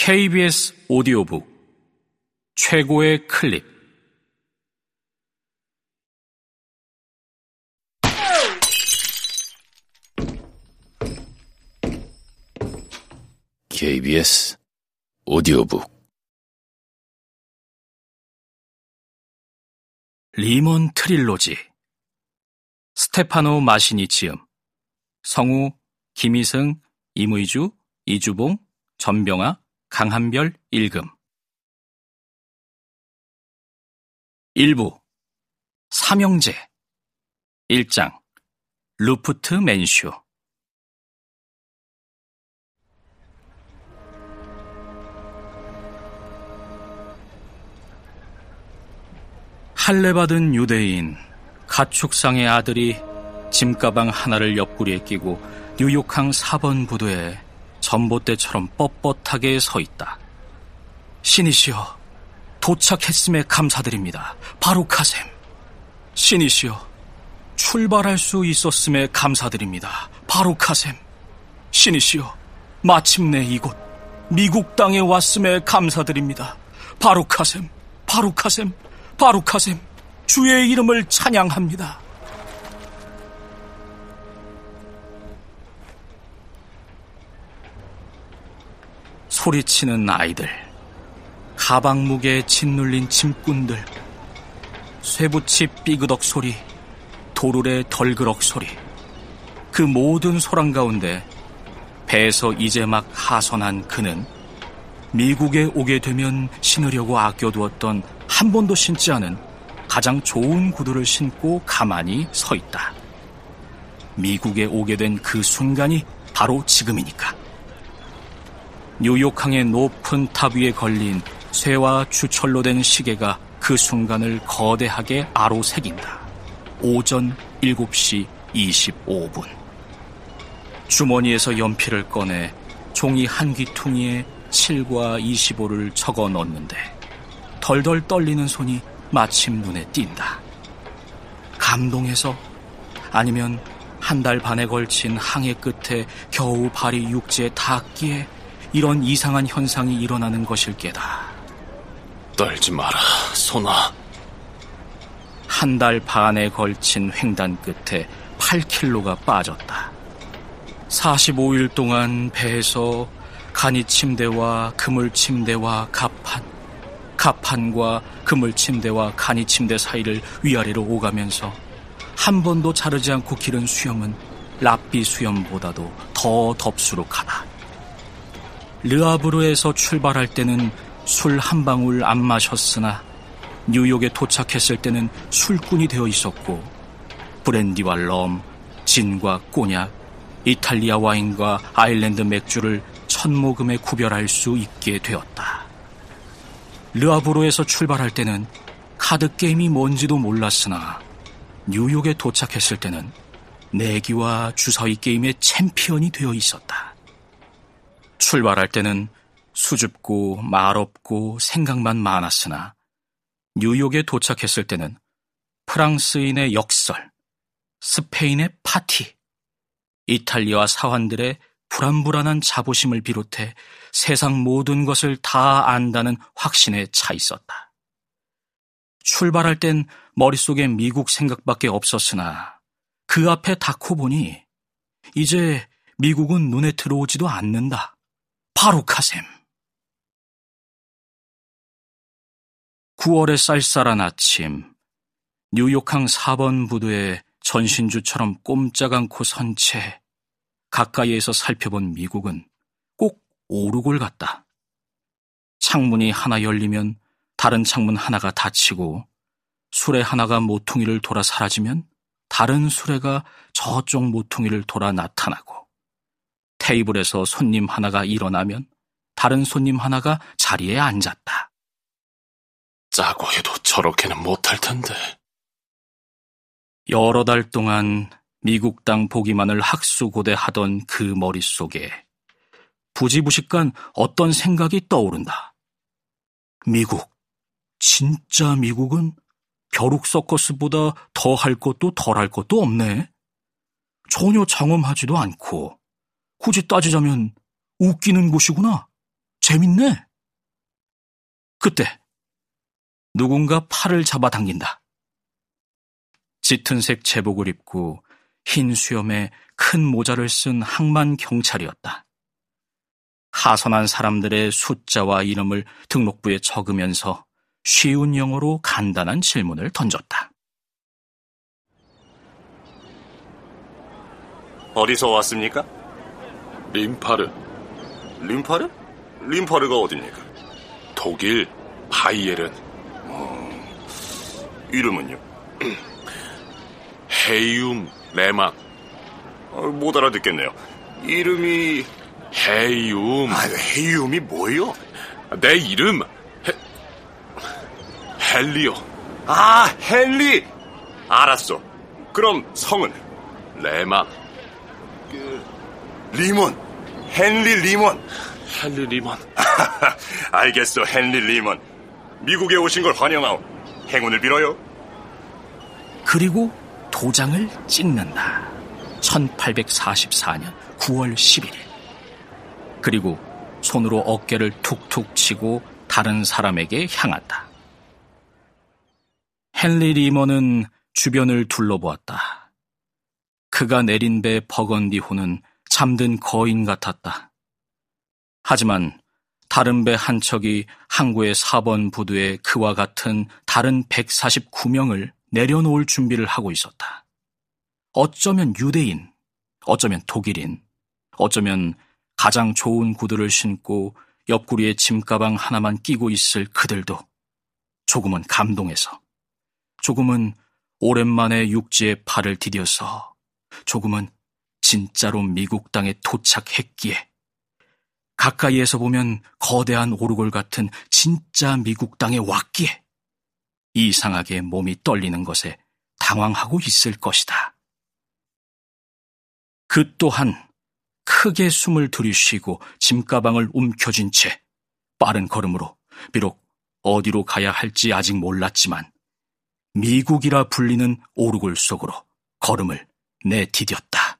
KBS 오디오북 최고의 클립. KBS 오디오북. 리먼 트릴로지. 스테파노 마시니치음. 성우 김희승, 임의주, 이주봉, 전병아, 강한별, 일금 1부. 삼형제. 1장. 루프트 맨슈. 할례받은 유대인 가축상의 아들이 짐가방 하나를 옆구리에 끼고 뉴욕항 4번 부두에 전봇대처럼 뻣뻣하게 서 있다. 신이시여, 도착했음에 감사드립니다. 바로 카셈. 신이시여, 출발할 수 있었음에 감사드립니다. 바로 카셈. 신이시여, 마침내 이곳 미국 땅에 왔음에 감사드립니다. 바로 카셈, 바로 카셈, 바로 카셈. 주의 이름을 찬양합니다. 소리치는 아이들, 가방 무게에 짓눌린 짐꾼들, 쇠붙이 삐그덕 소리, 도르의 덜그럭 소리, 그 모든 소란 가운데 배에서 이제 막 하선한 그는 미국에 오게 되면 신으려고 아껴두었던 한 번도 신지 않은 가장 좋은 구두를 신고 가만히 서 있다. 미국에 오게 된 그 순간이 바로 지금이니까. 뉴욕항의 높은 탑 위에 걸린 쇠와 주철로 된 시계가 그 순간을 거대하게 아로새긴다. 오전 7시 25분. 주머니에서 연필을 꺼내 종이 한 귀퉁이에 7과 25를 적어 넣는데 덜덜 떨리는 손이 마침 눈에 띈다. 감동해서 아니면 한 달 반에 걸친 항해 끝에 겨우 발이 육지에 닿기에 이런 이상한 현상이 일어나는 것일 게다. 떨지 마라, 소나. 한 달 반에 걸친 횡단 끝에 8킬로가 빠졌다. 45일 동안 배에서 간이 침대와 그물 침대와 갑판, 갑판과 그물 침대와 간이 침대 사이를 위아래로 오가면서 한 번도 자르지 않고 기른 수염은 랍비 수염보다도 더 덥수룩하다. 르아브르에서 출발할 때는 술 한 방울 안 마셨으나 뉴욕에 도착했을 때는 술꾼이 되어 있었고 브랜디와 럼, 진과 꼬냑, 이탈리아 와인과 아일랜드 맥주를 천모금에 구별할 수 있게 되었다. 르아브로에서 출발할 때는 카드 게임이 뭔지도 몰랐으나 뉴욕에 도착했을 때는 내기와 주사위 게임의 챔피언이 되어 있었다. 출발할 때는 수줍고 말없고 생각만 많았으나 뉴욕에 도착했을 때는 프랑스인의 역설, 스페인의 파티, 이탈리아 사환들의 불안불안한 자부심을 비롯해 세상 모든 것을 다 안다는 확신에 차 있었다. 출발할 땐 머릿속에 미국 생각밖에 없었으나 그 앞에 닿고 보니 이제 미국은 눈에 들어오지도 않는다. 바로 카셈. 9월의 쌀쌀한 아침, 뉴욕항 4번 부두에 전신주처럼 꼼짝 않고 선 채 가까이에서 살펴본 미국은 꼭 오르골 같다. 창문이 하나 열리면 다른 창문 하나가 닫히고 수레 하나가 모퉁이를 돌아 사라지면 다른 수레가 저쪽 모퉁이를 돌아 나타나고 테이블에서 손님 하나가 일어나면 다른 손님 하나가 자리에 앉았다. 짜고 해도 저렇게는 못할 텐데. 여러 달 동안 미국 땅 보기만을 학수고대하던 그 머릿속에 부지부식간 어떤 생각이 떠오른다. 미국, 진짜 미국은 벼룩 서커스보다 더 할 것도 덜 할 것도 없네. 전혀 장엄하지도 않고, 굳이 따지자면 웃기는 곳이구나. 재밌네. 그때 누군가 팔을 잡아당긴다. 짙은색 제복을 입고 흰 수염에 큰 모자를 쓴 항만 경찰이었다. 하선한 사람들의 숫자와 이름을 등록부에 적으면서 쉬운 영어로 간단한 질문을 던졌다. 어디서 왔습니까? 림파르, 림파르? 림파르가 어딥니까? 독일, 바이에른, 이름은요? 헤이움, 레막, 어, 못 알아듣겠네요. 이름이 헤이움. 아, 헤이움이 뭐요? 내 이름 헤, 헬리오, 아, 헨리. 알았어. 그럼 성은 레막, 리몬. 헨리 리몬. 헨리 리먼. 알겠어, 헨리 리먼. 미국에 오신 걸 환영하오. 행운을 빌어요. 그리고 도장을 찍는다. 1844년 9월 11일. 그리고 손으로 어깨를 툭툭 치고 다른 사람에게 향한다. 헨리 리먼은 주변을 둘러보았다. 그가 내린 배 버건디호는 잠든 거인 같았다. 하지만 다른 배 한 척이 항구의 4번 부두에 그와 같은 다른 149명을 내려놓을 준비를 하고 있었다. 어쩌면 유대인, 어쩌면 독일인, 어쩌면 가장 좋은 구두를 신고 옆구리에 짐가방 하나만 끼고 있을 그들도 조금은 감동해서, 조금은 오랜만에 육지에 발을 디뎌서, 조금은 진짜로 미국 땅에 도착했기에, 가까이에서 보면 거대한 오르골 같은 진짜 미국 땅에 왔기에, 이상하게 몸이 떨리는 것에 당황하고 있을 것이다. 그 또한 크게 숨을 들이쉬고 짐가방을 움켜쥔 채 빠른 걸음으로 비록 어디로 가야 할지 아직 몰랐지만 미국이라 불리는 오르골 속으로 걸음을 내디뎠다.